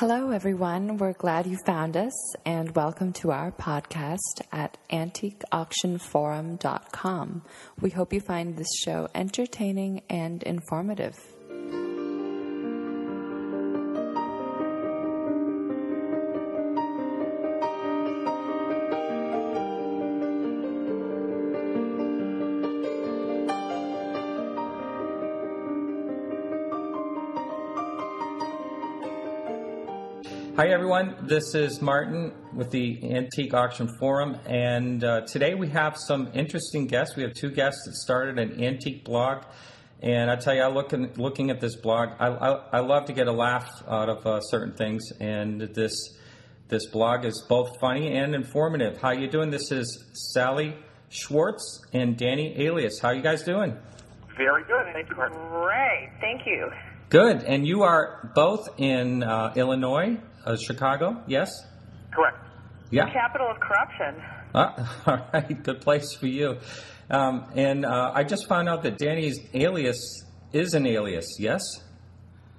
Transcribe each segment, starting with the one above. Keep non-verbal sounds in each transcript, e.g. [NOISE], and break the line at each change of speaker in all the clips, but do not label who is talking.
Hello, everyone. We're glad you found us and welcome to our podcast at antiqueauctionforum.com. We hope you find this show entertaining and informative.
Hi, everyone. This is Martin with the Antique Auction Forum, and uh, today we have some interesting guests. We have two guests that started an antique blog, and I tell you, I look looking looking at this blog, I, I, I love to get a laugh out of uh, certain things, and this this blog is both funny and informative. How you doing? This is Sally Schwartz and Danny Alias. How you guys doing?
Very good. Thank you, Martin.
Great, thank you.
Good. And you are both in uh, Illinois, uh, Chicago, yes?
Correct.
Yeah.
Capital of corruption.
Ah, [LAUGHS] all right, good place for you. Um, and uh, I just found out that Danny's alias is an alias, yes?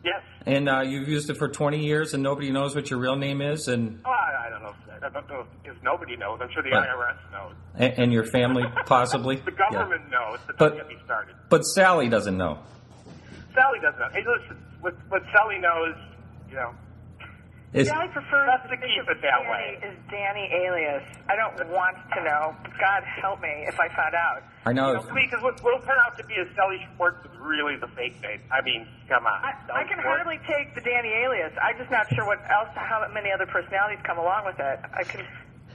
Yes.
And uh, you've used it for 20 years and nobody knows what your real name is and,
Oh, I, I don't know. I don't know if nobody knows. I'm sure the
Right.
IRS knows.
and, and your family [LAUGHS] possibly?
The
Yeah.
government knows, but
But-
don't get me started.
But Sally doesn't know.
Sally doesn't know. Hey, listen, what, what Sally knows, you know,
Is,
Sally prefers
Let's
to
keep it that
Danny
way.
Is Danny alias? I don't want to know. God help me if I found out.
I know.
you know because what will turn out to be a Sally Schwartz is really the fake name. I mean, come on.
I, I can
Schwartz.
hardly take the Danny alias. I'm just not sure what else, how many other personalities come along with it. I can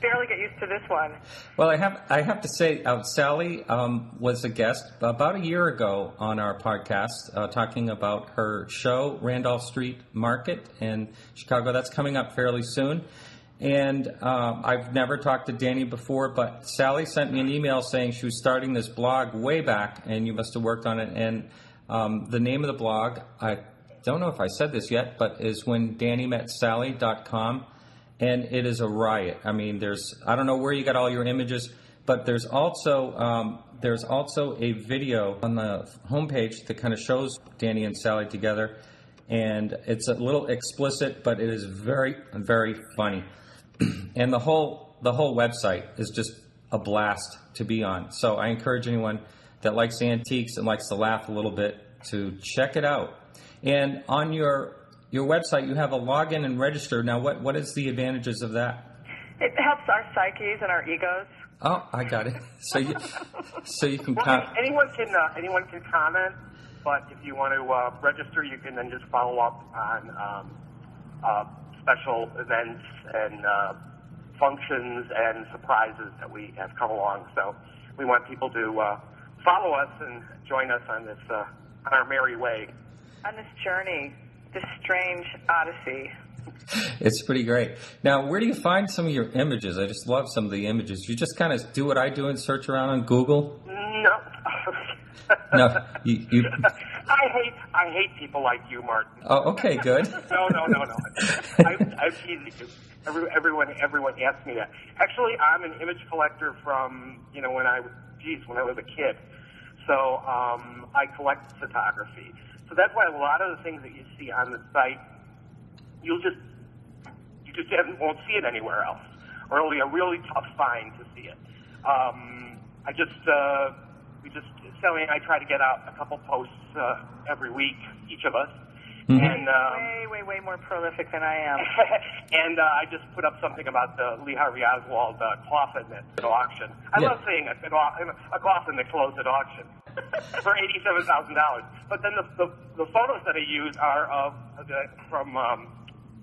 barely get used to this one.
Well, I have I have to say, uh, Sally um, was a guest about a year ago on our podcast, uh, talking about her show, Randolph Street Market in Chicago. That's coming up fairly soon. And um, I've never talked to Danny before, but Sally sent me an email saying she was starting this blog way back, and you must have worked on it. And um, the name of the blog, I don't know if I said this yet, but is when Danny met Sally.com and it is a riot. I mean, there's I don't know where you got all your images, but there's also um, there's also a video on the homepage that kind of shows Danny and Sally together, and it's a little explicit, but it is very very funny, [CLEARS THROAT] and the whole the whole website is just a blast to be on. So I encourage anyone that likes antiques and likes to laugh a little bit to check it out. And on your your website, you have a login and register. Now, what what is the advantages of that?
It helps our psyches and our egos.
Oh, I got it. So you so you can
Well,
com-
anyone can uh, anyone can comment, but if you want to uh, register, you can then just follow up on um, uh, special events and uh, functions and surprises that we have come along. So we want people to uh, follow us and join us on this uh, on our merry way.
On this journey, this strange odyssey.
It's pretty great. Now, where do you find some of your images? I just love some of the images. You just kind of do what I do and search around on Google.
No.
No, you, you [LAUGHS]
I hate I hate people like you, Martin.
oh, okay, good. [LAUGHS]
No, no, no, no. I, teasing you. Every, everyone, everyone asks me that. Actually, I'm an image collector from, you know, when I, geez, when I was a kid. So um, I collect photography. So that's why a lot of the things that you see on the site, you'll just, you just won't see it anywhere else, or it'll be a really tough find to see it. Um, I just, uh, we just, Sally and I try to get out a couple posts uh, every week, each of us. And um,
way, way, way more prolific than I am. [LAUGHS]
and uh, I just put up something about the Lee Harvey Oswald uh, coffin at, at auction. I
Yeah.
love saying a, an au- a coffin that closed at auction [LAUGHS] for eighty-seven thousand dollars. But then the, the the photos that I use are of the, from um,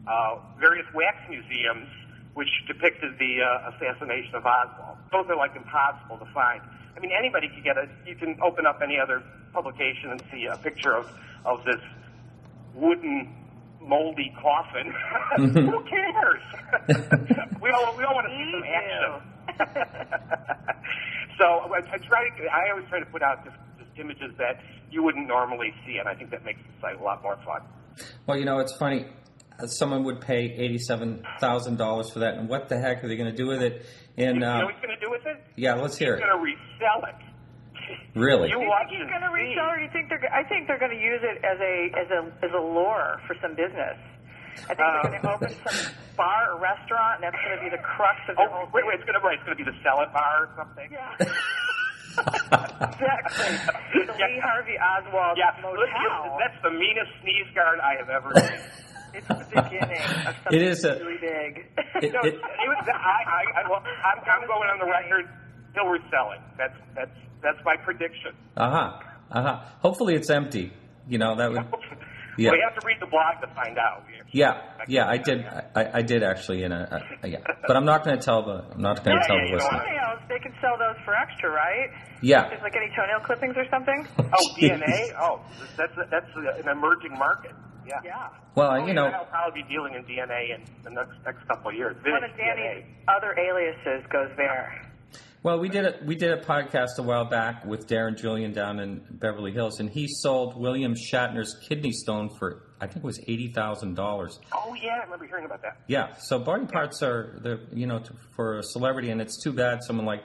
uh, various wax museums, which depicted the uh, assassination of Oswald. Those are like impossible to find. I mean, anybody could get a. You can open up any other publication and see a picture of of this wooden moldy coffin. [LAUGHS] Who cares? [LAUGHS] we all we all want to see some action. [LAUGHS] so I, I try to I always try to put out just, just images that you wouldn't normally see, and I think that makes the site a lot more fun.
Well, you know, it's funny. Uh, Someone would pay eighty-seven thousand dollars for that, and what the heck are they going to do with it? And
you know
uh,
what he's going to do with it?
yeah, let's hear
He's
it.
going to resell it.
Really?
You
you think he's going to
see.
resell, or do you think they're? I think they're going to use it as a as a as a lure for some business. I think they're going to open some bar or restaurant, and that's going to be the crux of the
Oh,
whole
wait,
thing.
wait, it's gonna right, it's gonna be the Sell It Bar or something.
Yeah. [LAUGHS] exactly. The Lee Harvey Oswald
Yeah,
Motel.
that's the meanest sneeze guard I have ever seen. [LAUGHS]
It's the beginning of something
It is a-
really big.
It-
No,
it-
it was. I, I, I, well, I'm, I'm going on the record. Still, we're selling. That's that's that's my prediction.
Uh huh. Uh huh. Hopefully it's empty. You know that would. [LAUGHS] Yeah.
We have to read the blog to find out.
Yeah. Yeah. I did. I, I did actually. In a. Uh, yeah. [LAUGHS] But I'm not going to tell the. I'm not going to
Yeah,
tell
yeah,
the
you
listener.
Toenails, they can sell those for extra, right?
Yeah.
Just like any toenail clippings or something? [LAUGHS]
Oh, DNA. Oh, that's that's an emerging market. Yeah.
Yeah.
Well,
Oh,
you know.
I'll probably be dealing in DNA in the next next couple of years.
One of Danny's
DNA.
other aliases goes there.
Well, we did a we did a podcast a while back with Darren Julien down in Beverly Hills, and he sold William Shatner's kidney stone for I think it was eighty thousand dollars.
Oh yeah, I remember hearing about that.
Yeah, so body parts are the you know for a celebrity, and it's too bad someone like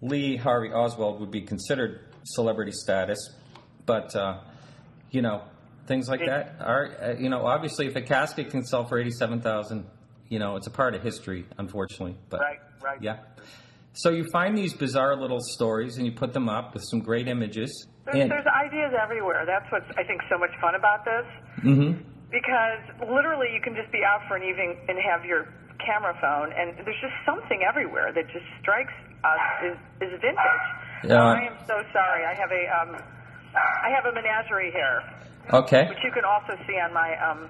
Lee Harvey Oswald would be considered celebrity status, but uh, you know things like that are uh, you know obviously if a casket can sell for eighty seven thousand, you know it's a part of history, unfortunately. But
Right, right.
yeah. So you find these bizarre little stories and you put them up with some great images.
There's,
And,
there's ideas everywhere. That's what I think, so much fun about this.
Mhm.
Because literally, you can just be out for an evening and have your camera phone, and there's just something everywhere that just strikes us as, as vintage.
Yeah.
I am so sorry. I have a um, I have a menagerie here,
Okay.
which you can also see on my um,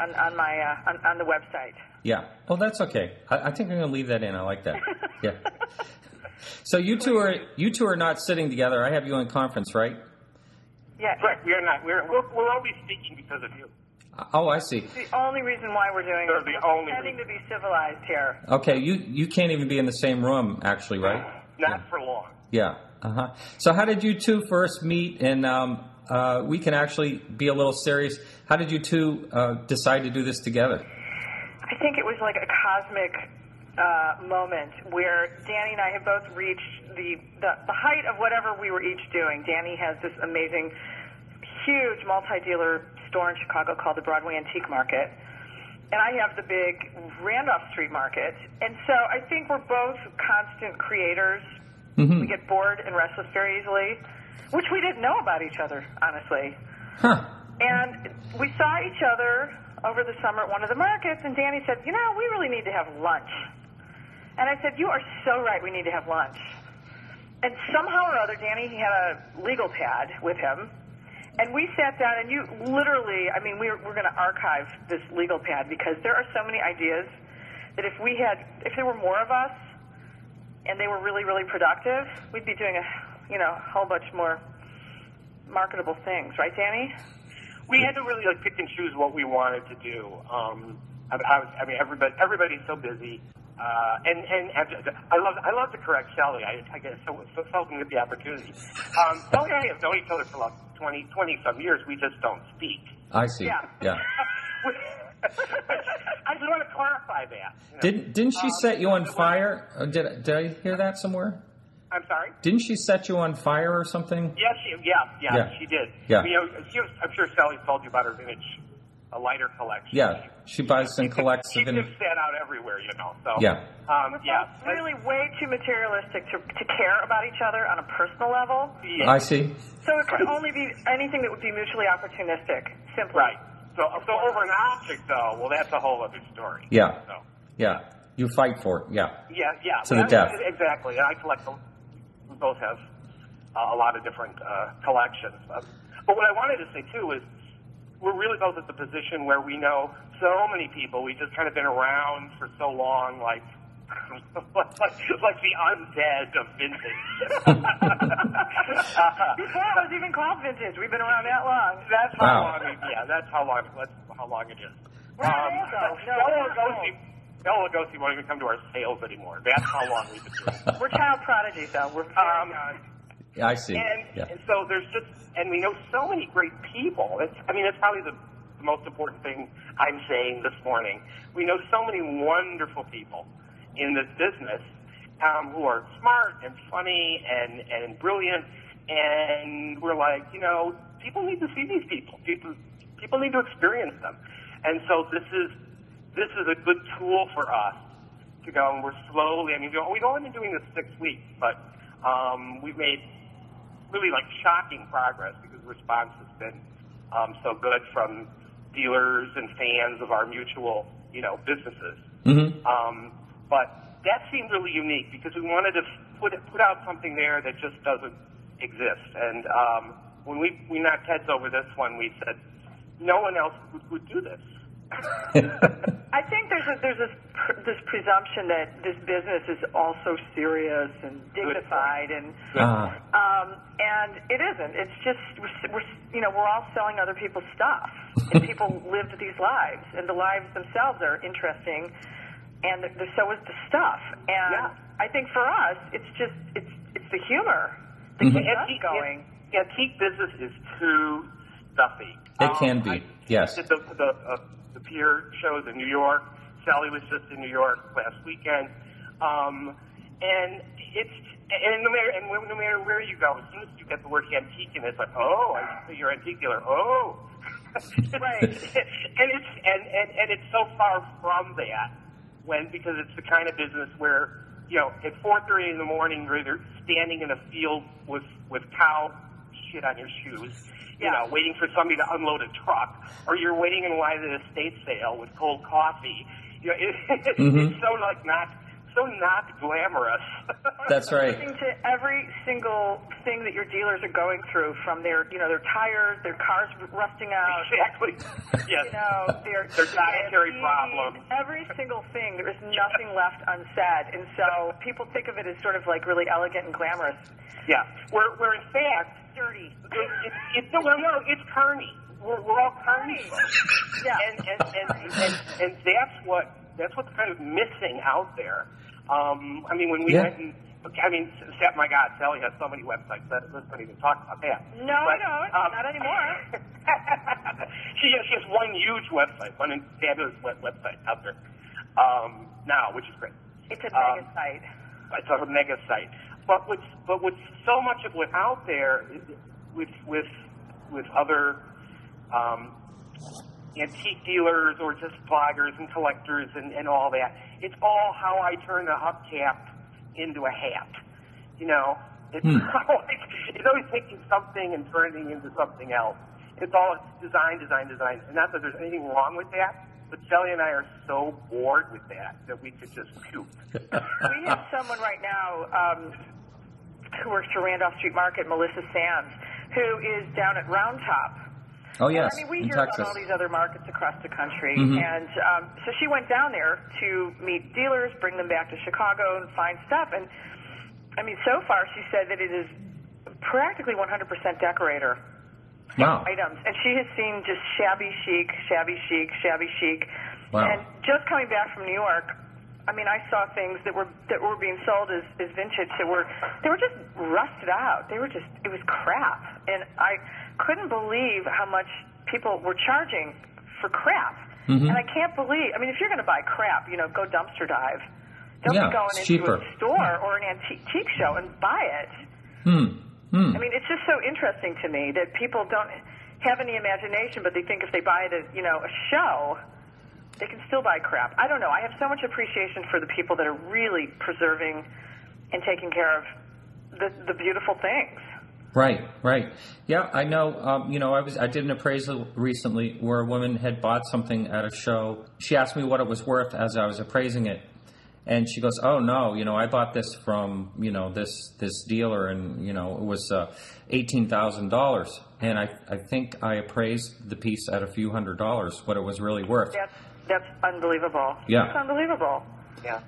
on, on my uh, on, on the website.
Yeah. Oh, that's okay. I, I think I'm going to leave that in. I like that. [LAUGHS] Yeah. So you two are you two are not sitting together. I have you in conference, right?
Yeah,
Right, we're not. We're we're, we're only speaking because of you.
Oh, I see.
it's the only reason why we're doing
They're
it.
the
We're
only
pretending
reason.
to be civilized here.
Okay, you you can't even be in the same room, actually, right?
Not for long.
Yeah. Uh huh. So how did you two first meet? And um, uh, we can actually be a little serious. How did you two uh, decide to do this together?
I think it was like a cosmic uh, moment where Danny and I have both reached the, the the height of whatever we were each doing. Danny has this amazing, huge multi-dealer store in Chicago called the Broadway Antique Market, and I have the big Randolph Street Market. And so I think we're both constant creators. We get bored and restless very easily, which we didn't know about each other, honestly.
Huh.
And we saw each other over the summer at one of the markets, and Danny said, You know, we really need to have lunch. And I said, You are so right, we need to have lunch. And somehow or other, Danny, he had a legal pad with him. And we sat down, and you literally, I mean, we're, we're going to archive this legal pad because there are so many ideas that if we had, if there were more of us and they were really, really productive, we'd be doing a, you know, a whole bunch more marketable things, right, Danny?
We had to really like pick and choose what we wanted to do. Um, I, I, was, I mean, everybody everybody's so busy, uh, and and I love I love to correct Shelly. I, I get so so seldom get the opportunity. Um, Shelly and I have known each other for like 20, 20 some years. We just don't speak.
I see.
Yeah.
Yeah. [LAUGHS]
I just want to clarify that. you know.
Didn't didn't she
Um,
set you on fire? Uh, Did did I hear that somewhere?
I'm sorry.
Didn't she set you on fire or something?
Yeah, she, yeah, yeah,
Yeah.
she did.
Yeah.
You know, she was, I'm sure Sally told you about her vintage, a lighter collection.
Yeah, she buys and collects
She
the vintage.
just sat out everywhere, you know. So
Yeah.
um, yeah,
both really way too materialistic to, to care about each other on a personal level.
yeah.
I see.
So it could only be anything that would be mutually opportunistic, simply.
right. So, so over an object, though, well, that's a whole other story.
Yeah.
So,
Yeah, you fight for it. Yeah.
yeah, yeah.
To the death.
Exactly. I collect. a- We both have uh, a lot of different uh, collections. Uh, but what I wanted to say too is we're really both at the position where we know so many people. We've just kind of been around for so long, like [LAUGHS] like, like the undead of vintage. [LAUGHS]
Before it was even called vintage, we've been around that long.
That's how
Wow.
long. Yeah, that's how long. That's how long it is.
We're not old, though. No,
Bela
we're not
Lugosi, Bela Lugosi won't even come to our sales anymore. That's how long we've been doing. it.
We're child prodigies, though. We're very
Um,
young.
I see.
And,
Yeah.
and so there's just, and we know so many great people. It's, I mean, it's probably the, the most important thing I'm saying this morning. We know so many wonderful people in this business um, who are smart and funny and, and brilliant. And we're like, you know, people need to see these people. People, people need to experience them. And so this is this is a good tool for us to go, and we're slowly. I mean, we've only been doing this six weeks, but um, we've made really like shocking progress because the response has been um, so good from dealers and fans of our mutual, you know, businesses.
Mm-hmm.
Um, but that seemed really unique because we wanted to put put out something there that just doesn't exist. And um, when we we knocked heads over this one, we said no one else would, would do this.
I think there's a, there's this this presumption that this business is also serious and dignified, and
Ah.
um, and it isn't. It's just we're, we're you know we're all selling other people's stuff, and [LAUGHS] people lived these lives, and the lives themselves are interesting, and the, the, so is the stuff. And
Yeah.
I think for us, it's just it's it's the humor that
Mhm.
keeps us
Antique-
going.
Antique business is too stuffy.
It
Um,
can be,
I
yes.
the the, uh, the Pier shows in New York. Sally was just in New York last weekend, um, and it's and no matter and no matter where you go, as soon as you get the word antique in it's like, oh, you're an antique dealer. Oh, [LAUGHS]
Right. [LAUGHS]
and it's and, and and it's so far from that when because it's the kind of business where you know at 4:30 in the morning you're either standing in a field with with cow shit on your shoes, you know, waiting for somebody to unload a truck, or you're waiting in line at an estate sale with cold coffee. You know, it, [LAUGHS] it's,
Mhm.
it's so like not so not glamorous. [LAUGHS]
That's right.
listening to every single thing that your dealers are going through from their you know their tires their cars rusting out
exactly. [LAUGHS] Yes.
you know their
Their dietary problems.
every single thing there is nothing left unsaid and so people think of it as sort of like really elegant and glamorous
Yeah. Where, where in fact,
dirty [LAUGHS]
it, it, it's no, no, no, it's carny. We're, we're all carny. folks.
Yeah.
And, and, and, and, and that's what, that's what's kind of missing out there. Um, I mean, when we
Yeah.
went and, I mean, Sa- my God, Sally has so many websites. That, let's not even talk about that.
no I
But,
don't
um,
not anymore [LAUGHS]
she, has, she has one huge website, one fabulous web, website out there um, now, which is great.
it's a
Um,
mega site
it's a mega site. But with but with so much of what's out there, with with with other um, antique dealers or just bloggers and collectors and, and all that, it's all how I turn a hubcap into a hat. You know, it's
Hmm. [LAUGHS]
always it's always taking something and turning it into something else. It's all design, design, design. And not that there's anything wrong with that, but Shelly and I are so bored with that that we could just puke.
we have someone right now um, who works for Randolph Street Market, Melissa Sands, who is down at Round Top.
Oh yes,
I mean, we
in
hear
Texas.
about all these other markets across the country,
Mhm.
and um, so she went down there to meet dealers, bring them back to Chicago, and find stuff. And I mean, so far she said that it is practically 100% decorator
Wow.
items, and she has seen just shabby chic, shabby chic, shabby chic.
Wow.
And just coming back from New York, I mean, I saw things that were that were being sold as, as vintage that were they were just rusted out. They were just it was crap, and I couldn't believe how much people were charging for crap.
Mhm.
And I can't believe. I mean, if you're going to buy crap, you know, go dumpster dive. Don't
Yeah,
be going into
cheaper.
a store or an antique show and buy it.
Hmm. Hmm.
I mean, it's just so interesting to me that people don't have any imagination, but they think if they buy it at, you know, a show, they can still buy crap. I don't know. I have so much appreciation for the people that are really preserving and taking care of the, the beautiful things.
Right, right. Yeah, I know. Um, you know, I was I did an appraisal recently where a woman had bought something at a show. She asked me what it was worth as I was appraising it, and she goes, "Oh no, you know, I bought this from you know this this dealer, and you know it was uh, eighteen thousand dollars, and I I think I appraised the piece at a few hundred dollars what it was really worth."
That's unbelievable.
Yeah.
It's unbelievable.
Yeah.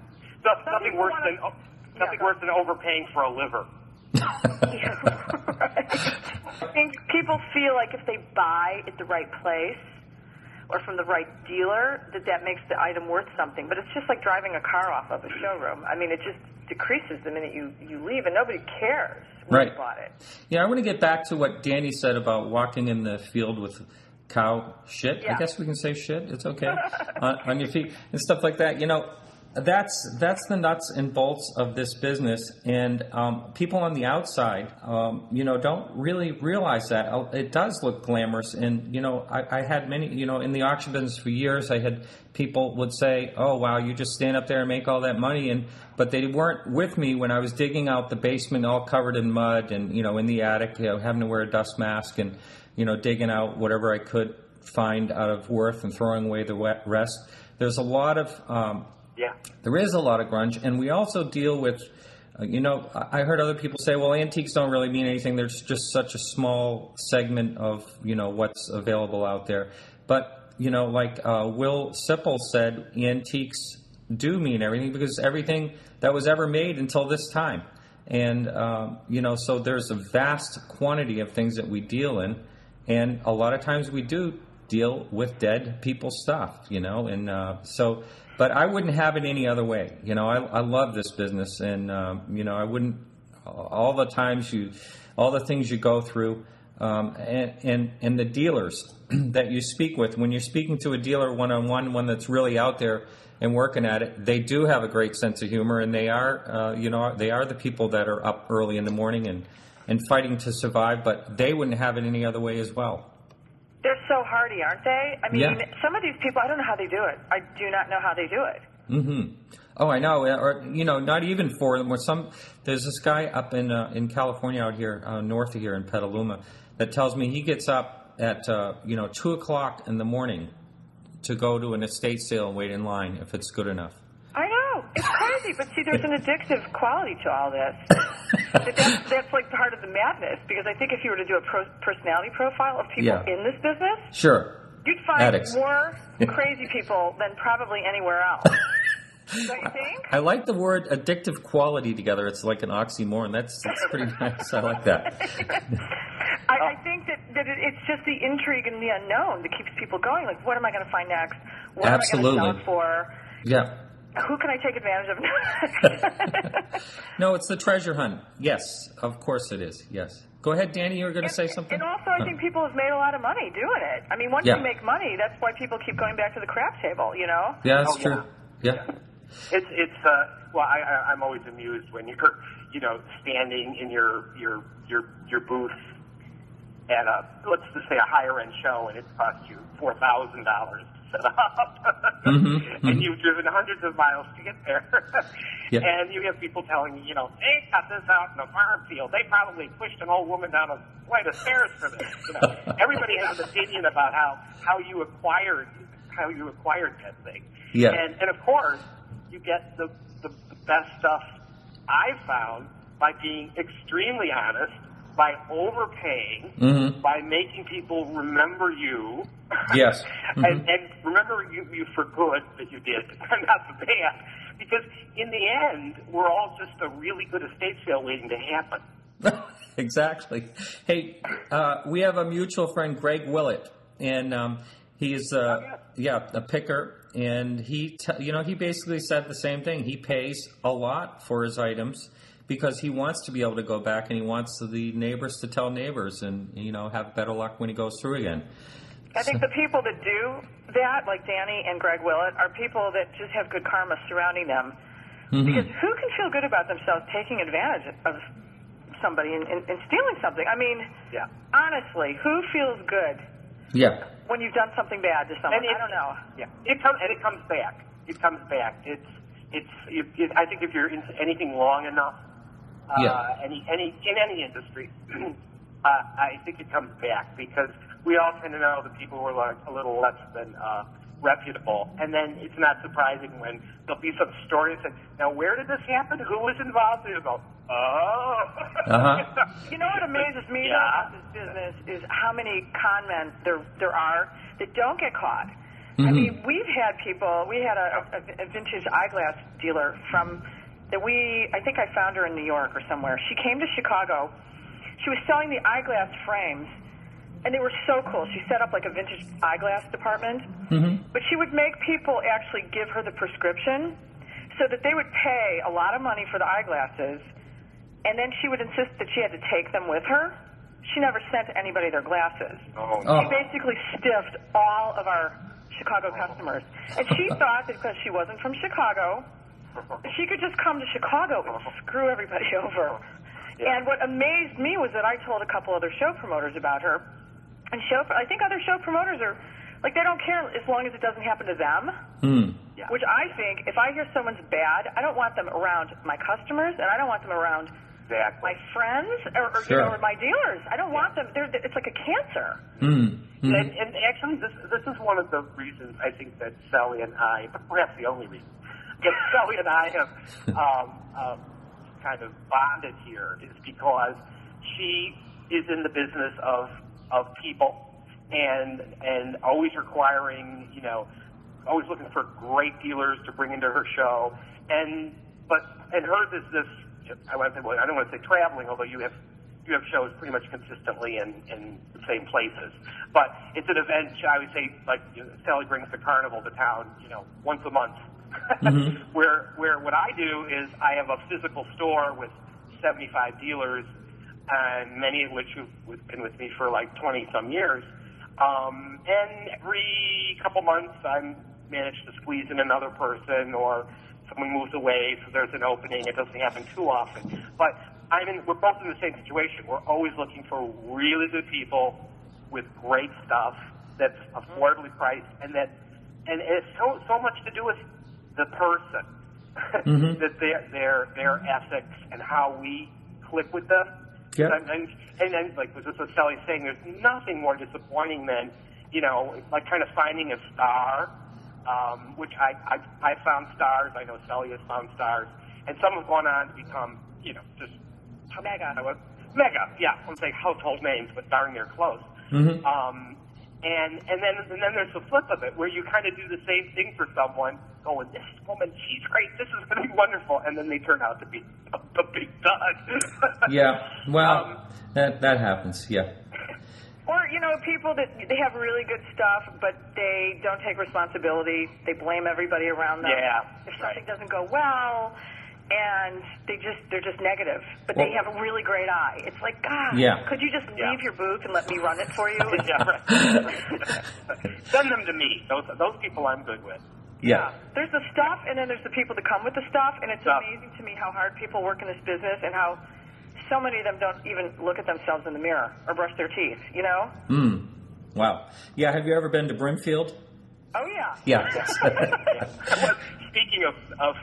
So, nothing worse
wanna-
than oh,
Yeah,
nothing worse than overpaying for a liver.
Yeah, right. I think people feel like if they buy at the right place or from the right dealer, that that makes the item worth something. But it's just like driving a car off of a showroom. I mean, it just decreases the minute you, you leave, and nobody cares where
Right.
you bought it.
Yeah, I want to get back to what Danny said about walking in the field with cow shit. I guess we can say shit. It's okay [LAUGHS] on, on your feet and stuff like that. You know, that's that's the nuts and bolts of this business, and um, people on the outside, um, you know, don't really realize that Uh, it does look glamorous. And you know, I, I had many, you know, in the auction business for years, I had people would say, "Oh, wow, you just stand up there and make all that money," and but they weren't with me when I was digging out the basement, all covered in mud, and you know, in the attic, you know, having to wear a dust mask, and you know, digging out whatever I could find out of worth and throwing away the rest. There's a lot of um,
Yeah.
there is a lot of grunge, and we also deal with, uh, you know, I heard other people say, well, antiques don't really mean anything. There's just such a small segment of, you know, what's available out there. But, you know, like uh, Will Seippel said, antiques do mean everything because everything that was ever made until this time. And, um, you know, so there's a vast quantity of things that we deal in. And a lot of times we do deal with dead people's stuff, you know, and uh, so, but I wouldn't have it any other way. You know, I, I love this business, and um, you know, I wouldn't all the times you, all the things you go through, um, and and and the dealers [CLEARS THROAT] that you speak with when you're speaking to a dealer one on one, one that's really out there and working at it, they do have a great sense of humor, and they are, uh, you know, they are the people that are up early in the morning and and fighting to survive, but they wouldn't have it any other way as well.
They're so hardy, aren't they? I mean,
Yeah.
some of these people, I don't know how they do it. I do not know how they do it.
Mm-hmm. Oh, I know. Or you know, not even for them. Or some. There's this guy up in uh, in California out here, uh, north of here in Petaluma, that tells me he gets up at uh, you know two o'clock in the morning to go to an estate sale and wait in line if it's good enough.
Know. It's crazy. But see, there's an addictive quality to all this. [LAUGHS] That's, that's like part of the madness because I think if you were to do a pro- personality profile of people
Yeah.
in this business,
Sure.
you'd find
Addicts.
more crazy people than probably anywhere else. [LAUGHS] Don't you think?
I like the word addictive quality together. It's like an oxymoron. That's, that's pretty [LAUGHS] nice. I like that.
I, I think that, that it, it's just the intrigue and the unknown that keeps people going. Like, what am I going to find next? What
Absolutely.
am I going to sell for?
Yeah.
Who can I take advantage of? [LAUGHS]
No, it's the treasure hunt. Yes, of course it is. Yes. Go ahead, Danny. You were going to say something.
And also, I think people have made a lot of money doing it. I mean, once
Yeah.
you make money, that's why people keep going back to the crap table. You know?
Yeah, that's
Oh,
true. Yeah.
It's it's uh well I, I I'm always amused when you're you know standing in your your your your booth at a let's just say a higher end show and it costs you four thousand dollars to set up
Mhm,
and
mhm.
you've driven hundreds of miles to get there [LAUGHS]
Yeah.
and you have people telling you you know they got this out in a farm field they probably pushed an old woman down a flight of stairs for this you know [LAUGHS] everybody has an opinion about how how you acquired how you acquired that thing
Yeah.
and and of course you get the, the, the best stuff I've found by being extremely honest, by overpaying,
Mhm.
by making people remember you.
Yes. [LAUGHS]
and,
Mhm.
and remember you, you for good that you did, [LAUGHS] not the bad. Because in the end, we're all just a really good estate sale waiting to happen. [LAUGHS]
exactly. Hey, uh, we have a mutual friend, Greg Willett, and um, he's uh, yeah a picker, and he t- you know he basically said the same thing. He pays a lot for his items because he wants to be able to go back and he wants the neighbors to tell neighbors and you know have better luck when he goes through again.
I think the people that do that, like Danny and Greg Willett, are people that just have good karma surrounding them.
Mm-hmm.
Because who can feel good about themselves taking advantage of somebody and, and, and stealing something? I mean,
Yeah.
honestly, who feels good
Yeah.
when you've done something bad to someone?
it-
I don't know.
Yeah, it comes and it comes back. It comes back. It's it's. It, it, I think if you're into anything long enough, uh,
Yeah.
any any in any industry, [CLEARS THROAT] uh, I think it comes back because we all tend to know the people who are like a little less than uh, reputable, and then it's not surprising when there'll be some story that says, "Now, where did this happen? Who was involved?" And you go, "Oh."
Uh-huh. [LAUGHS]
You know what amazes me
Yeah.
about this business is how many con men there there are that don't get caught. I
Mhm.
mean, we've had people. We had a, a, a vintage eyeglass dealer from that we. I think I found her in New York or somewhere. She came to Chicago. She was selling the eyeglass frames, and they were so cool. She set up like a vintage eyeglass department,
Mhm.
but she would make people actually give her the prescription, so that they would pay a lot of money for the eyeglasses and then she would insist that she had to take them with her. She never sent anybody their glasses.
Oh.
She basically stiffed all of our Chicago customers. And she [LAUGHS] thought that because she wasn't from Chicago, that she could just come to Chicago and screw everybody [LAUGHS] over. And what amazed me was that I told a couple other show promoters about her. And show, I think other show promoters are like they don't care as long as it doesn't happen to them.
Hmm.
Which I think, if I hear someone's bad, I don't want them around my customers, and I don't want them around
Exactly.
my friends or, or
Sure.
you know, or my dealers. I don't want them. They're, it's like a cancer.
Hmm.
And, and actually, this this is one of the reasons I think that Sally and I, but perhaps the only reason, Sally and I have um, um, kind of bonded here is because she is in the business of of people and and always requiring, you know, always looking for great dealers to bring into her show, and but and hers is this. I want to say, well, I don't want to say traveling, although you have you have shows pretty much consistently in, in the same places. But it's an event, I would say, like you know, Sally brings the carnival to town, you know, once a month. [LAUGHS] where where what I do is I have a physical store with 75 dealers, and many of which have been with me for like 20 some years. Um, and every couple months, I manage to squeeze in another person or someone moves away, so there's an opening. It doesn't happen too often. But I'm in, we're both in the same situation. We're always looking for really good people with great stuff that's affordably priced and that, and it's so, so much to do with the person. [LAUGHS] that their, their, their ethics and how we click with them.
Yeah.
And, and, and then, like, this is what Sally's saying, there's nothing more disappointing than, you know, like kind of finding a star, um, which I, I, I found stars, I know Sally has found stars, and some have gone on to become, you know, just
Mega.
I was, mega, yeah. I won't say household names, but darn near close. Um, and and then and then there's the flip of it, where you kind of do the same thing for someone, going, "This woman, she's great. This is going to be wonderful," and then they turn out to be [LAUGHS] a, a big dud. [LAUGHS]
Yeah. Well,
Um,
that that happens. Yeah. [LAUGHS]
Or, you know, people that they have really good stuff, but they don't take responsibility. They blame everybody around them.
Yeah,
If
right.
something doesn't go well, and they just they're just negative, but they have a really great eye. It's like, God,
Yeah.
could you just leave
Yeah.
your booth and let me run it for you? [LAUGHS]
yeah, right. [LAUGHS] Send them to me. Those those people I'm good with.
Yeah.
There's the stuff, and then there's the people that come with the stuff, and it's
Stuff.
amazing to me how hard people work in this business and how so many of them don't even look at themselves in the mirror or brush their teeth. You know?
Hmm. Wow. Yeah. Have you ever been to Brimfield?
Oh yeah.
Yeah. [LAUGHS]
Well, speaking of of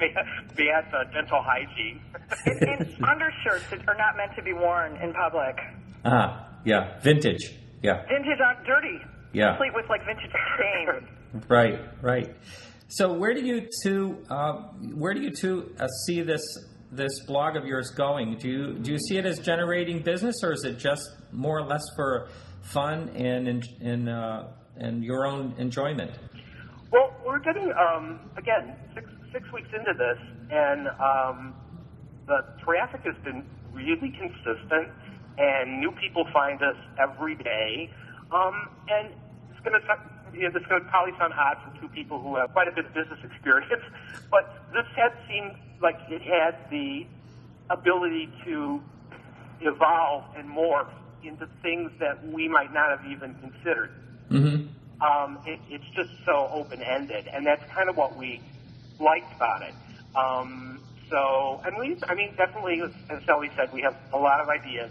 bad, bad uh, dental hygiene,
and, and undershirts that are not meant to be worn in public.
Ah. Yeah. Vintage. Yeah.
Vintage on dirty.
Yeah.
Complete with like vintage stains. [LAUGHS]
Right. Right. So where do you two uh, where do you two uh, see this this blog of yours going? Do you do you see it as generating business, or is it just more or less for fun and in, in uh, and your own enjoyment?
Well, we're getting um, again six six weeks into this, and um, the traffic has been really consistent, and new people find us every day. Um, and it's going to you know, this is going to probably sound odd for two people who have quite a bit of business [LAUGHS] experience, but this had seemed like it had the ability to evolve and morph into things that we might not have even considered
Mm-hmm.
um, it, it's just so open ended, and that's kind of what we liked about it. Um, so, and we, I mean, definitely, as Sally said, we have a lot of ideas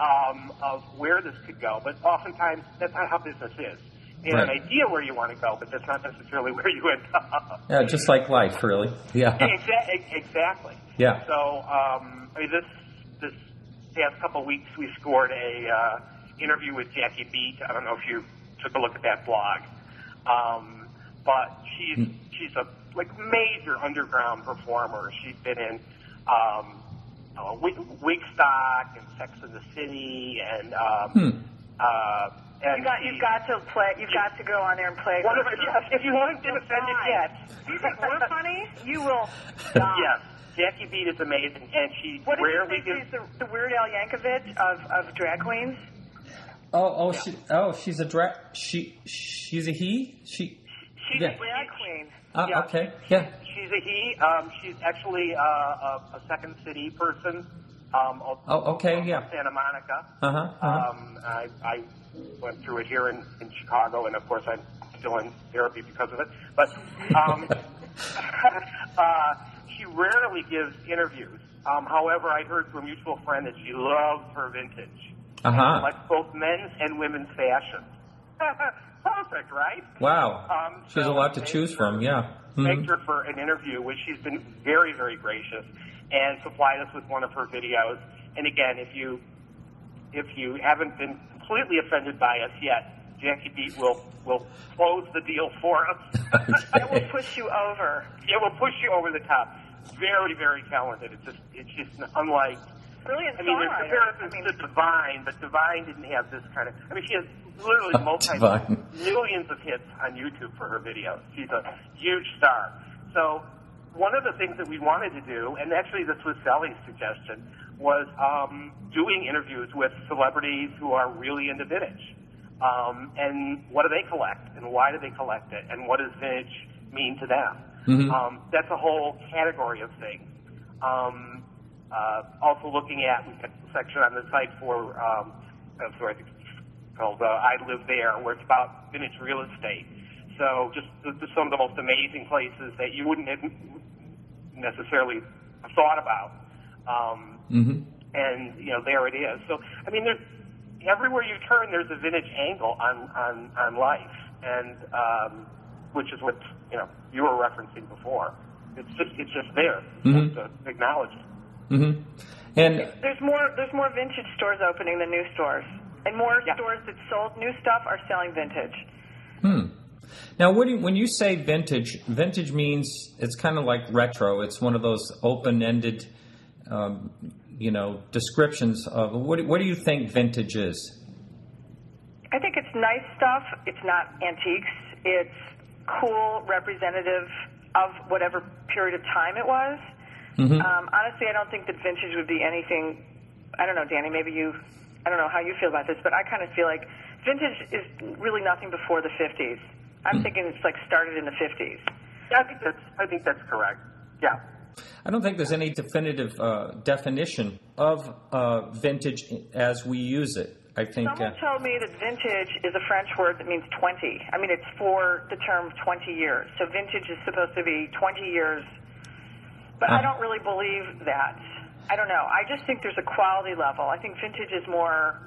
um, of where this could go, but oftentimes that's not how business is. You have
Right.
an idea where you want to go, but that's not necessarily [LAUGHS] where you end up.
Yeah, just like life, really. [LAUGHS] Yeah.
Exa- exactly.
Yeah.
So, um, I mean, this this past couple of weeks, we scored a uh, interview with Jackie Beat. I don't know if you took a look at that blog, um, but she's she's a like major underground performer. She's been in um, uh, Wig- Wigstock and Sex in the City, and um,
Hmm.
uh, and
you got, you've got to play. You've got to go on there and play.
One of the- if you haven't been offended yet.
You think we're funny? You will. [LAUGHS] Stop.
Yes, Jackie Beat is amazing, and she
What did you
rarely
think
gives.
she's the, the Weird Al Yankovic of, of drag queens?
Oh, oh, she, oh, she's a dra- she, she's a he. She.
She's
Yeah.
a
Drag queen.
Uh,
Yeah.
Okay. Yeah.
She's a he. Um, she's actually uh, a, a Second City person. Um,
Oh, okay, yeah.
Santa Monica.
Uh huh. Uh-huh.
Um, I, I went through it here in, in Chicago, and of course I'm still in therapy because of it. But um, [LAUGHS] [LAUGHS] uh, she rarely gives interviews. Um, however, I heard from a mutual friend that she loves her vintage.
Uh huh.
Like both men's and women's fashion. [LAUGHS] Perfect, right?
Wow.
Um,
She has a lot to choose from. Yeah.
Begged
Mhm.
her for an interview, which she's been very, very gracious, and supplied us with one of her videos. And again, if you if you haven't been completely offended by us yet, Jackie Beat will will close the deal for us. [LAUGHS]
It will push you over.
it will push you over the top. Very, very talented. It's just it's just unlike.
Brilliant
I mean, there's
songwriter.
comparisons
I mean,
to Divine, but Divine didn't have this kind of. I mean, she has literally [LAUGHS] multi millions of hits on YouTube for her videos. She's a huge star. So one of the things that we wanted to do, and actually this was Sally's suggestion, was um, doing interviews with celebrities who are really into vintage. Um, and what do they collect, and why do they collect it, and what does vintage mean to them?
Mhm.
Um, that's a whole category of things. Um, uh, also looking at we've got a section on the site for um, uh, sorry, I think it's called uh, I Live There, where it's about vintage real estate. So just, just some of the most amazing places that you wouldn't have necessarily thought about. Um,
Mhm.
and you know there it is. So I mean, there's everywhere you turn, there's a vintage angle on on on life, and um, which is what you know you were referencing before. It's just it's just there
Mhm.
to acknowledge.
Mhm. And
there's more there's more vintage stores opening than new stores, and more
Yeah.
stores that sold new stuff are selling vintage.
Hmm. Now, what do you, when you say vintage, vintage means it's kind of like retro. It's one of those open-ended, um, you know, descriptions of what. do- What do you think vintage is?
I think it's nice stuff. It's not antiques. It's cool, representative of whatever period of time it was.
Mhm.
Um, honestly, I don't think that vintage would be anything. I don't know, Danny. Maybe you. I don't know how you feel about this, but I kind of feel like vintage is really nothing before the 50s. I'm thinking it's like started in the 50s.
Yeah, I think that's I think that's correct. Yeah.
I don't think there's any definitive uh, definition of uh, vintage as we use it. I think.
Someone
Uh,
told me that vintage is a French word that means 20. I mean, it's for the term 20 years. So vintage is supposed to be 20 years. But I
Ah.
don't really believe that. I don't know. I just think there's a quality level. I think vintage is more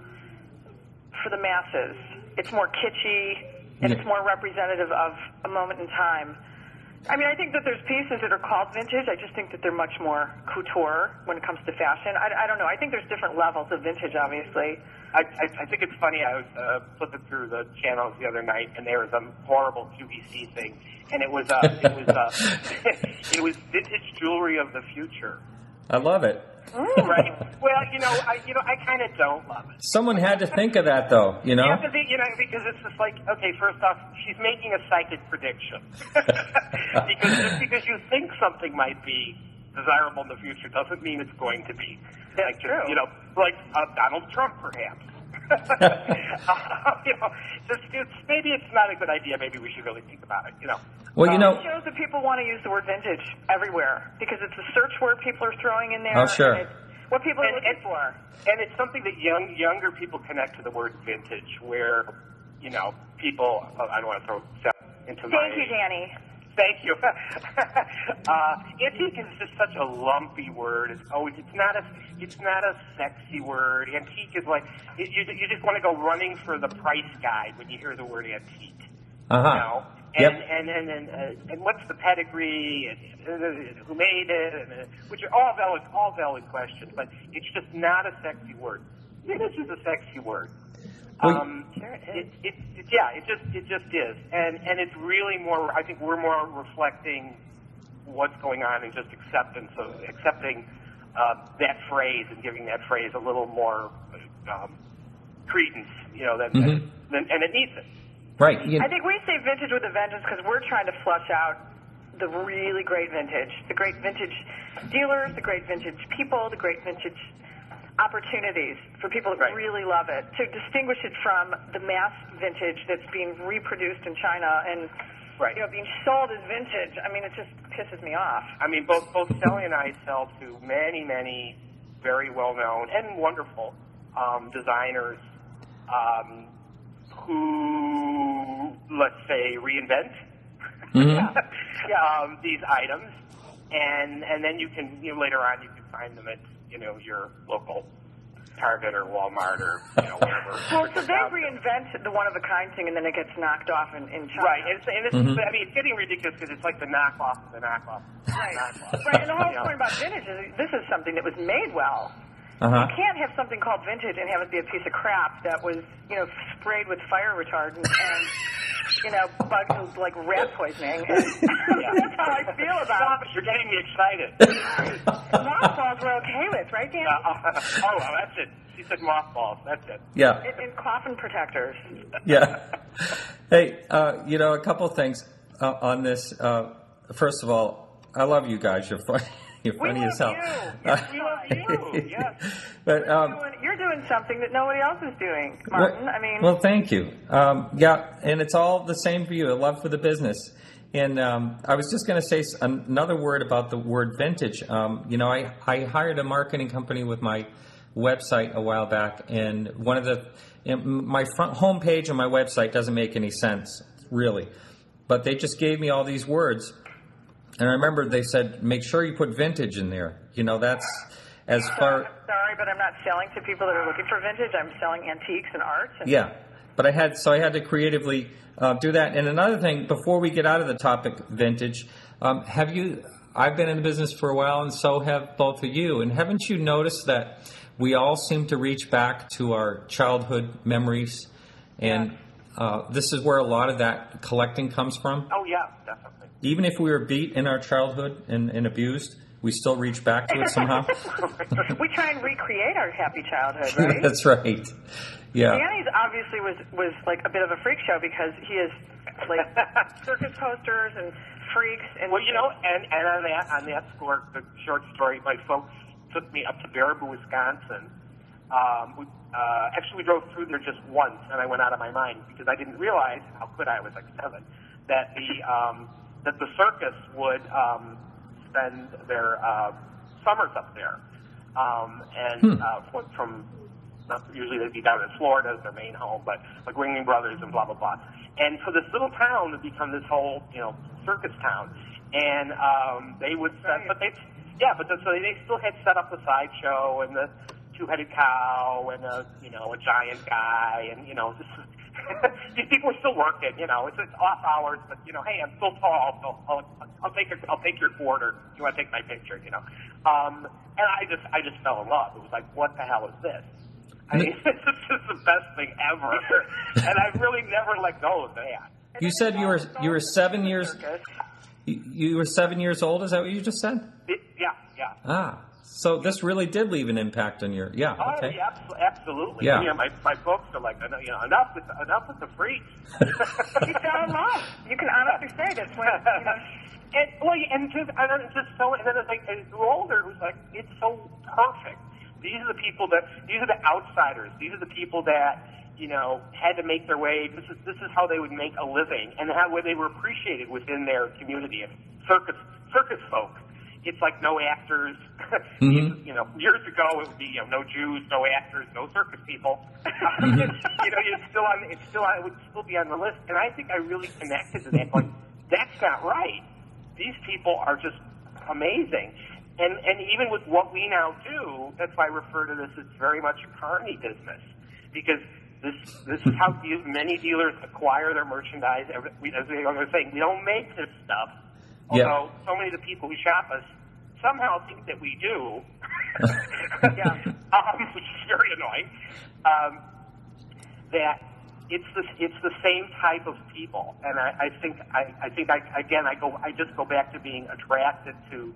for the masses. It's more kitschy and
Yeah.
it's more representative of a moment in time. I mean, I think that there's pieces that are called vintage. I just think that they're much more couture when it comes to fashion. I, I don't know. I think there's different levels of vintage, obviously.
I, I, I think it's funny. I was uh, flipping through the channels the other night, and there was a horrible QVC thing, and it was uh, it was uh, [LAUGHS] it was vintage jewelry of the future,
I love it.
right? well, you know, I you know I kind of don't love it.
Someone had to think of that, though. You know.
You have to think, you know, because it's just like, okay, first off, she's making a psychic prediction. [LAUGHS] because just because you think something might be desirable in the future doesn't mean it's going to be. like, just,
true.
You know, like uh, Donald Trump, perhaps. You [LAUGHS] know, just, it's, maybe it's not a good idea. Maybe we should really think about it. You know.
Well, you
Um,
know.
It shows that people want to use the word vintage everywhere because it's a search word people are throwing in there.
Oh, sure.
and it's what people are
And-
looking
and-
for.
And it's something that young younger people connect to the word vintage, where you know people. oh, I don't want to throw stuff into my.
Thank you, Danny.
Thank you. [LAUGHS] uh, antique is just such a lumpy word. It's always it's not a it's not a sexy word. Antique is like you you you just want to go running for the price guide when you hear the word antique.
Uh
You know?
Yep.
And and and and, uh, and what's the pedigree and uh, who made it? And, uh, which are all valid, all valid questions, but it's just not a sexy word. Vintage is a sexy word.
Well,
Um, it, it, it, yeah, it just it just is, and and it's really more. I think we're more reflecting what's going on and just acceptance of accepting uh, that phrase and giving that phrase a little more um, credence, you know, than,
Mhm.
than and it needs it.
Right. You
I think we say vintage with a vengeance because we're trying to flush out the really great vintage, the great vintage dealers, the great vintage people, the great vintage opportunities for people that
Right.
really love it to distinguish it from the mass vintage that's being reproduced in China and
Right.
you know being sold as vintage. I mean, it just pisses me off.
I mean, both both Sally and I sell to many, many very well known and wonderful um, designers um, who let's say, reinvent [LAUGHS]
Mhm.
um, these items, and and then you can you know, later on you can find them at you know your local Target or Walmart or you know [LAUGHS] whatever.
Well, so they reinvent the one of a kind thing, and then it gets knocked off in, in China.
Right, and it's, and it's
Mhm.
I mean it's getting ridiculous because it's like the knockoff of the knockoff. of the
Right.
knockoff.
Right, and the whole
You know?
point about vintage is this is something that was made well.
Uh-huh.
You can't have something called vintage and have it be a piece of crap that was, you know, sprayed with fire retardant and, you know, bug like rat poisoning. [LAUGHS] [LAUGHS] That's how I feel
Stop
about
it! You're getting me excited.
it. Mothballs we're okay with, right, Dan?
Uh, oh, well, that's it. She said mothballs. That's it.
Yeah.
And, and coffin protectors. [LAUGHS]
Yeah. Hey, uh, you know, a couple things uh, on this. Uh, first of all, I love you guys. You're funny. [LAUGHS] You're
We
funny
love
as hell.
you. [LAUGHS] Yes, we love you.
Yes.
but um,
Doing- You're doing something that nobody else is doing, Martin.
Well,
I mean,
well, thank you. Um, yeah, and it's all the same for you. A love for the business. And um, I was just going to say another word about the word vintage. Um, you know, I, I hired a marketing company with my website a while back, and one of the my front homepage on my website doesn't make any sense really, but they just gave me all these words, and I remember they said make sure you put vintage in there. You know, that's as far.
sorry, but I'm not selling to people that are looking for vintage. I'm selling antiques and arts. And
Yeah, but I had so I had to creatively uh, do that. And another thing, before we get out of the topic, vintage, um, have you? I've been in the business for a while, and so have both of you. And haven't you noticed that we all seem to reach back to our childhood memories, and uh, this is where a lot of that collecting comes from.
Oh yeah, definitely.
Even if we were beat in our childhood and, and abused, we still reach back to it somehow. [LAUGHS]
we try and recreate our happy childhood, [LAUGHS] right?
That's right. Yeah.
Danny's obviously was was like a bit of a freak show because he is like [LAUGHS] circus posters and freaks and
Well, you know, and and on that on that score, the short story, my folks took me up to Baraboo, Wisconsin. Um, we, uh, actually, we drove through there just once, and I went out of my mind because I didn't realize how could I? I was like seven. That the [LAUGHS] um, that the circus would um, spend their uh, summers up there, um, and uh, from, from not usually they'd be down in Florida as their main home, but like Ringling Brothers and blah blah blah. And so this little town would become this whole you know circus town, and um, they would set, but they yeah, but the, so they still had set up the sideshow and the two-headed cow and a you know a giant guy and you know this. [LAUGHS] These people are still working, you know. It's, it's off hours, but you know, hey, I'm still tall, so I'll, I'll take your, I'll take your quarter. You want to take my picture, you know? Um, and I just, I just fell in love. It was like, what the hell is this? I mean, [LAUGHS] this is the best thing ever, [LAUGHS] and I've really never let go of that.
You said you were you were seven years you, you were seven years old. Is that what you just said?
It, yeah, yeah.
Ah, so this really did leave an impact on your yeah.
Oh,
Okay.
yeah, absolutely.
Yeah.
You know, my my folks are like, you know, enough with enough with the freaks.
he fell in love. You can honestly say this when you know.
and well, and just and then it's just so and then it's like as you grew older, it was like it's so perfect. These are the people that these are the outsiders. These are the people that you know had to make their way. This is this is how they would make a living, and how where they were appreciated within their community. And circus circus folk. It's like no actors. [LAUGHS]
Mhm.
you know, years ago it would be you know no Jews, no actors, no circus people. [LAUGHS] you know, it's still on. It's still. I would still be on the list, and I think I really connected to that. Like, that's not right. These people are just amazing, and and even with what we now do, that's why I refer to this as very much a carny business, because this this is how many dealers acquire their merchandise. We- As we were saying, we don't make this stuff.
Yeah.
Although so many of the people who shop us somehow think that we do. [LAUGHS]
Yeah.
um, which is very annoying. Um, that it's the it's the same type of people, and I, I think I, I think I again I go I just go back to being attracted to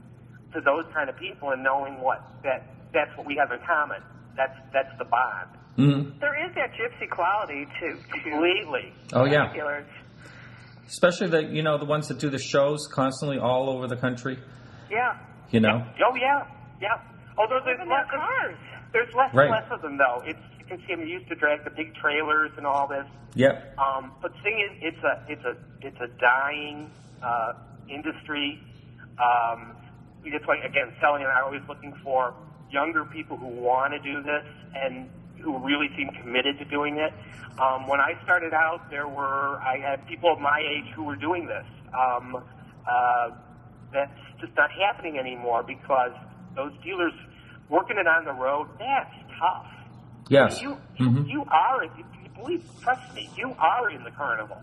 to those kind of people and knowing what that that's what we have in common. That's that's the bond.
Mhm.
There is that gypsy quality to to
Completely.
Oh yeah,
dealers.
especially the you know the ones that do the shows constantly all over the country.
Yeah.
You know.
Oh yeah, yeah. Although there's
Even their
less of,
cars.
there's less
Right.
and less of them though. It's you can see them used to drag the big trailers and all this.
Yep.
Um, but the thing is, it's a it's a it's a dying uh, industry. Um, that's why again, selling and I always looking for younger people who want to do this, and who really seemed committed to doing it. Um, when I started out, there were I had people of my age who were doing this. Um, uh, that's just not happening anymore because those dealers working it on the road, that's tough.
Yes.
You,
Mhm.
you are, believe, trust me, you are in the carnival.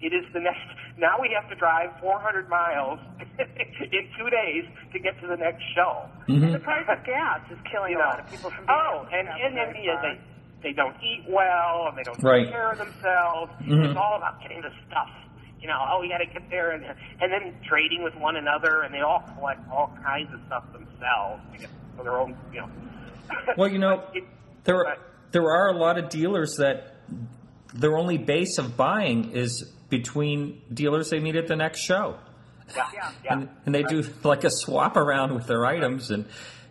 It is the next, now we have to drive 400 miles [LAUGHS] in two days to get to the next show.
Mhm.
The price of gas is killing
You
a lot of people from being
Oh, and,
in
and then
very
yeah,
far.
they, they don't eat well and they don't
Right.
take care of themselves.
Mhm.
It's all about getting the stuff. You know, oh, we got to get there, and and then trading with one another, and they all collect all kinds of stuff themselves to get for their own, you know.
Well, you know, [LAUGHS]
It-
there
but-
there are a lot of dealers that their only base of buying is between dealers they meet at the next show,
yeah,
Yeah.
yeah.
and, and they do like a swap around with their items, and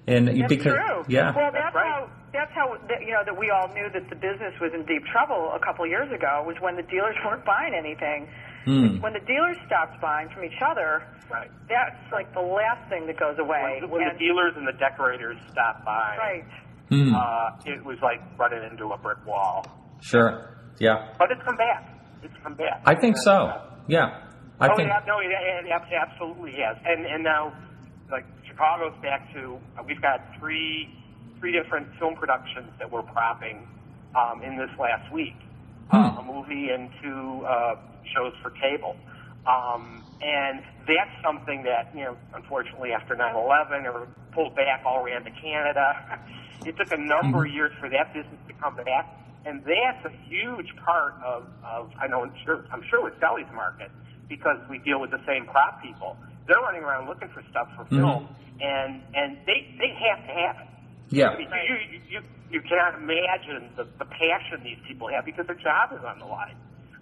and
That's
because
true.
yeah,
Well,
That's
that's,
right.
how that's how that, you know that we all knew that the business was in deep trouble a couple years ago was when the dealers [LAUGHS] weren't buying anything.
Hmm.
When the dealers stopped buying from each other,
Right.
that's like the last thing that goes away.
When, when the dealers and the decorators stopped buying,
right.
Hmm.
uh, it was like running into a brick wall.
sure, yeah,
But it's come back. It's come back.
I think so, yeah, I
oh,
think
yeah, no, it, it ab- absolutely has. And and now, like Chicago's back to uh, we've got three three different film productions that we're propping um, in this last week. Uh,
Hmm.
a movie and two uh, shows for cable. Um, and that's something that, you know, unfortunately after 9-11 or pulled back all ran to Canada. [LAUGHS] it took a number of years for that business to come back. And that's a huge part of, of I know, I'm sure, I'm sure with Deli's market because we deal with the same prop people. They're running around looking for stuff for film and, and they, they have to have it.
yeah,
I mean, you, you, you, you cannot imagine the, the passion these people have because their job is on the line.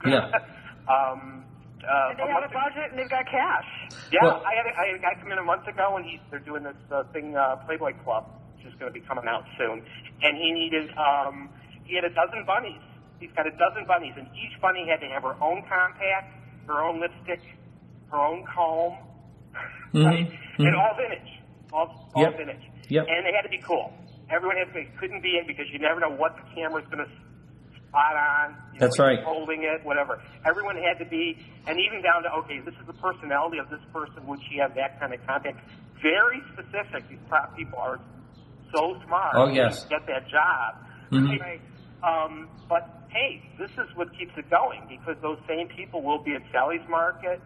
Yeah. [LAUGHS]
um, uh,
And they have a budget and they've got cash.
yeah,
Well-
I had a, I had a guy come in a month ago, and he's they're doing this uh, thing, uh, Playboy Club, which is going to be coming out soon, and he needed um, he had a dozen bunnies. He's got a dozen bunnies, and each bunny had to have her own compact, her own lipstick, her own comb,
Mhm,
right? [LAUGHS]
mhm.
and all vintage, all, all
Yep,
vintage.
yep.
And they had to be cool. Everyone had to be, couldn't be in because you never know what the camera's going to spot on. You
That's
know,
right.
Holding it, whatever. Everyone had to be, and even down to okay, this is the personality of this person. Would she have that kind of contact? Very specific. These prop people are so smart.
Oh, yes.
to Get that job. Mm-hmm. Um, but hey, this is what keeps it going because those same people will be at Sally's Market.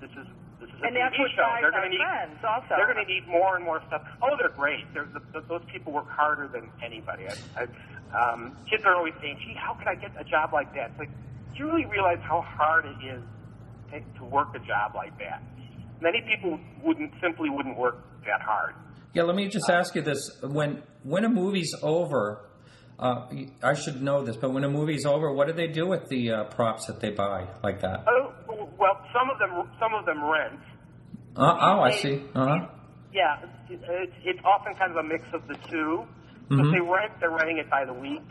This is this is a
And
TV
that's what
show. They're going to need
trends also.
they're going to need more and more stuff. Oh, they're great. They're, the, the, those people work harder than anybody. I, I, um, kids are always saying, "Gee, how could I get a job like that?" It's like, do you really realize how hard it is to, to work a job like that? Many people wouldn't simply wouldn't work that hard.
Yeah, let me just ask you this: when when a movie's over, uh, I should know this, but when a movie's over, what do they do with the uh, props that they buy like that?
Oh, well, some of them some of them rent.
Uh, oh, I see. Uh-huh.
Yeah, it's, it's often kind of a mix of the 2 If
Mhm.
they rent, they're renting it by the week.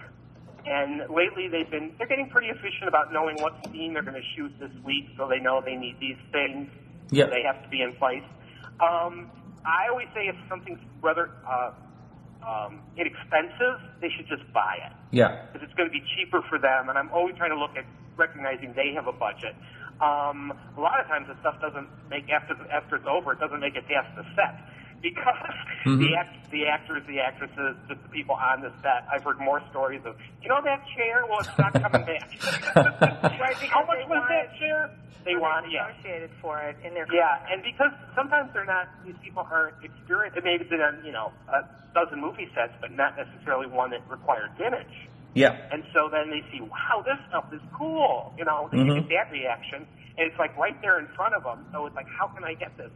And lately, they've been they're getting pretty efficient about knowing what scene they're going to shoot this week, so they know they need these things.
Yep.
They have to be in place. Um, I always say if something's rather uh, um, inexpensive, they should just buy it
Yeah.
because it's going to be cheaper for them. And I'm always trying to look at recognizing they have a budget. Um, a lot of times the stuff doesn't make after after it's over, it doesn't make it past the set because
Mhm. [LAUGHS]
the act, the actors, the actresses, the, the people on the set. I've heard more stories of you know that chair. Well, it's not coming back. [LAUGHS] [LAUGHS]
Right,
How much was that chair? They want
they
yeah.
negotiated for it in their
Yeah, and because sometimes they're not, these people aren't experienced. they've been on, you know, a dozen movie sets, but not necessarily one that required vintage.
Yeah.
And so then they see, wow, this stuff is cool. You know, they
Mhm.
get that reaction, and it's like right there in front of them. So it's like, how can I get this?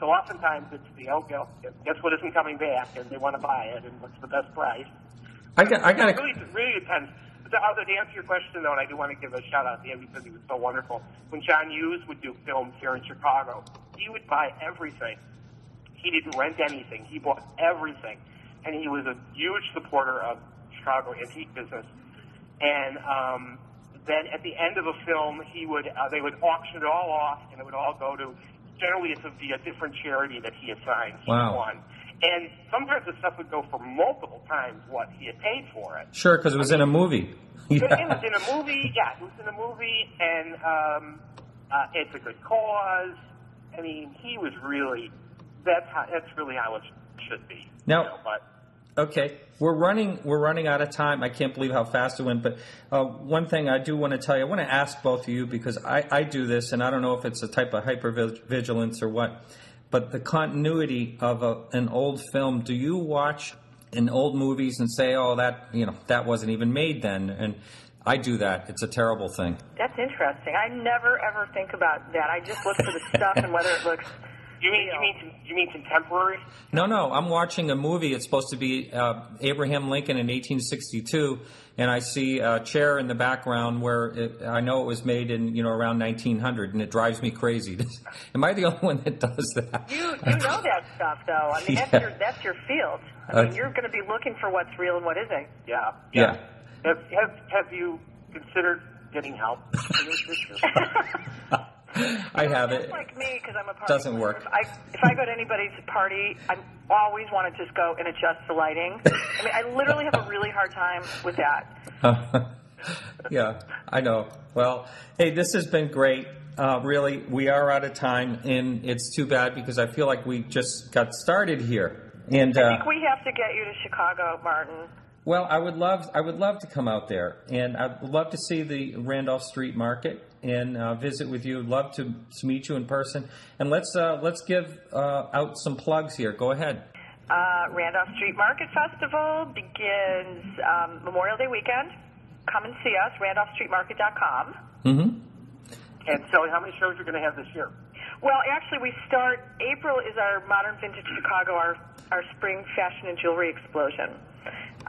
So oftentimes it's the, oh, guess, guess what isn't coming back, and they want to buy it, and what's the best price?
I got. I got.
It really, really depends. To, to answer your question, though, and I do want to give a shout out to him because he was so wonderful. When John Hughes would do films here in Chicago, he would buy everything. He didn't rent anything. He bought everything, and he was a huge supporter of Chicago antique business. And um, then at the end of a film, he would uh, they would auction it all off, and it would all go to. Generally, it's a, be a different charity that he assigns
Wow.
each one. And sometimes the stuff would go for multiple times what he had paid for it.
Sure, because it was in a movie. [LAUGHS]
It, it was in a movie, yeah, it was in a movie, and um, uh, it's a good cause. I mean, he was really, that's how, that's really how it should be.
Now-
you know, but
Okay, we're running. We're running out of time. I can't believe how fast it went. But uh, one thing I do want to tell you, I want to ask both of you because I, I do this, and I don't know if it's a type of hypervigilance or what. But the continuity of a, an old film. Do you watch in old movies and say, "Oh, that you know that wasn't even made then"? And I do that. It's a terrible thing.
That's interesting. I never ever think about that. I just look for the stuff and whether it looks.
You mean you mean you mean contemporary?
No, no. I'm watching a movie. It's supposed to be uh, Abraham Lincoln in 1862, and I see a chair in the background where it, I know it was made in you know around 1900, and it drives me crazy. [LAUGHS] Am I the only one that does that?
You you know that stuff though. I mean [LAUGHS] that's
Yeah.
your that's your field. I mean
Uh,
you're going to be looking for what's real and what isn't.
Yeah.
Yeah.
Have have have you considered getting help for this issue? [LAUGHS]
I have it.
Like me, because I'm a party
Doesn't work.
If I, if I go to anybody's party, I always want to just go and adjust the lighting. I mean, I literally have a really hard time with that. [LAUGHS]
yeah, I know. Well, hey, this has been great. Uh, really, we are out of time, and it's too bad because I feel like we just got started here. And
I
uh,
think we have to get you to Chicago, Martin.
Well, I would love I would love to come out there, and I'd love to see the Randolph Street Market and uh, visit with you. Love to, to meet you in person, and let's uh, let's give uh, out some plugs here. Go ahead.
Uh, Randolph Street Market Festival begins um, Memorial Day weekend. Come and see us, randolphstreetmarket.com.
Mm-hmm.
and Sally, how many shows are you going to have this year?
Well, actually, we start. April is our Modern Vintage Chicago, our our spring fashion and jewelry explosion,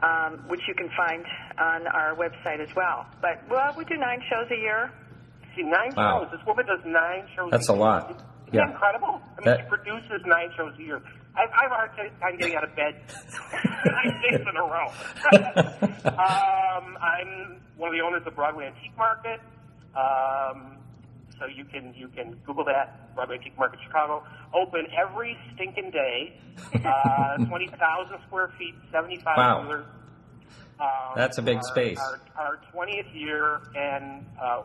um, which you can find on our website as well. But well, we do nine shows a year.
Nine
Wow.
shows. This woman does nine shows.
That's
a
a
year.
lot.
Isn't
Yeah.
incredible? I mean,
That-
she produces nine shows a year. I, I have a hard time getting out of bed [LAUGHS] nine days in a row. [LAUGHS] um, I'm one of the owners of Broadway Antique Market. Um, so you can you can Google that Broadway Antique Market Chicago. Open every stinking day. Uh, [LAUGHS] Twenty thousand square feet, seventy five
Wow.
dealers. Um,
That's a big
our-
space.
Our, our 20th year, and uh,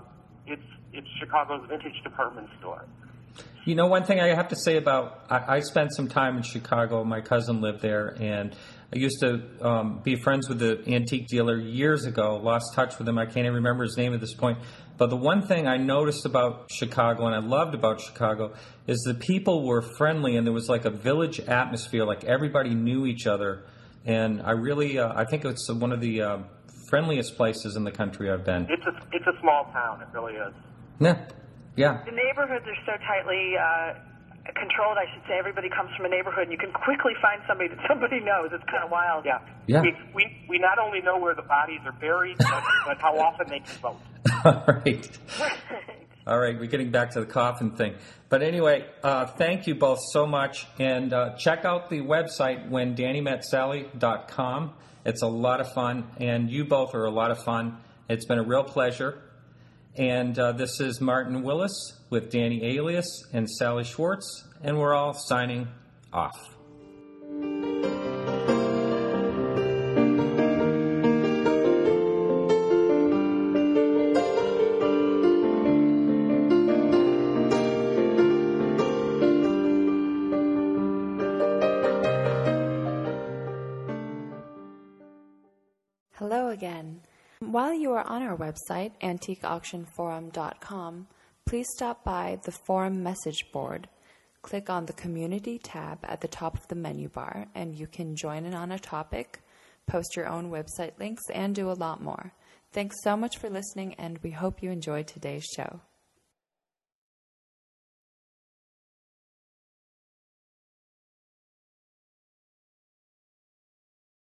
it's it's Chicago's vintage department store.
You know, one thing I have to say about I, I spent some time in Chicago. My cousin lived there, and I used to um, be friends with the antique dealer years ago. Lost touch with him. I can't even remember his name at this point. But the one thing I noticed about Chicago, and I loved about Chicago, is the people were friendly, and there was like a village atmosphere. Like everybody knew each other, and I really, uh, I think it's one of the uh, friendliest places in the country I've been.
It's a it's a small town. It really is.
Yeah, yeah.
The neighborhoods are so tightly uh, controlled. I should say everybody comes from a neighborhood, and you can quickly find somebody that somebody knows. It's kind of wild.
Yeah.
Yeah.
We, we we not only know where the bodies are buried, but, but how often they can vote. [LAUGHS]
All right. All right, we're getting back to the coffin thing. But anyway, uh, thank you both so much. And uh, check out the website when DannyMetSally.com. It's a lot of fun, and you both are a lot of fun. It's been a real pleasure. And uh, this is Martin Willis with Danny Alias and Sally Schwartz, and we're all signing off.
While you are on our website, antiqueauctionforum.com, please stop by the forum message board. Click on the community tab at the top of the menu bar, and you can join in on a topic, post your own website links, and do a lot more. Thanks so much for listening, and we hope you enjoyed today's show.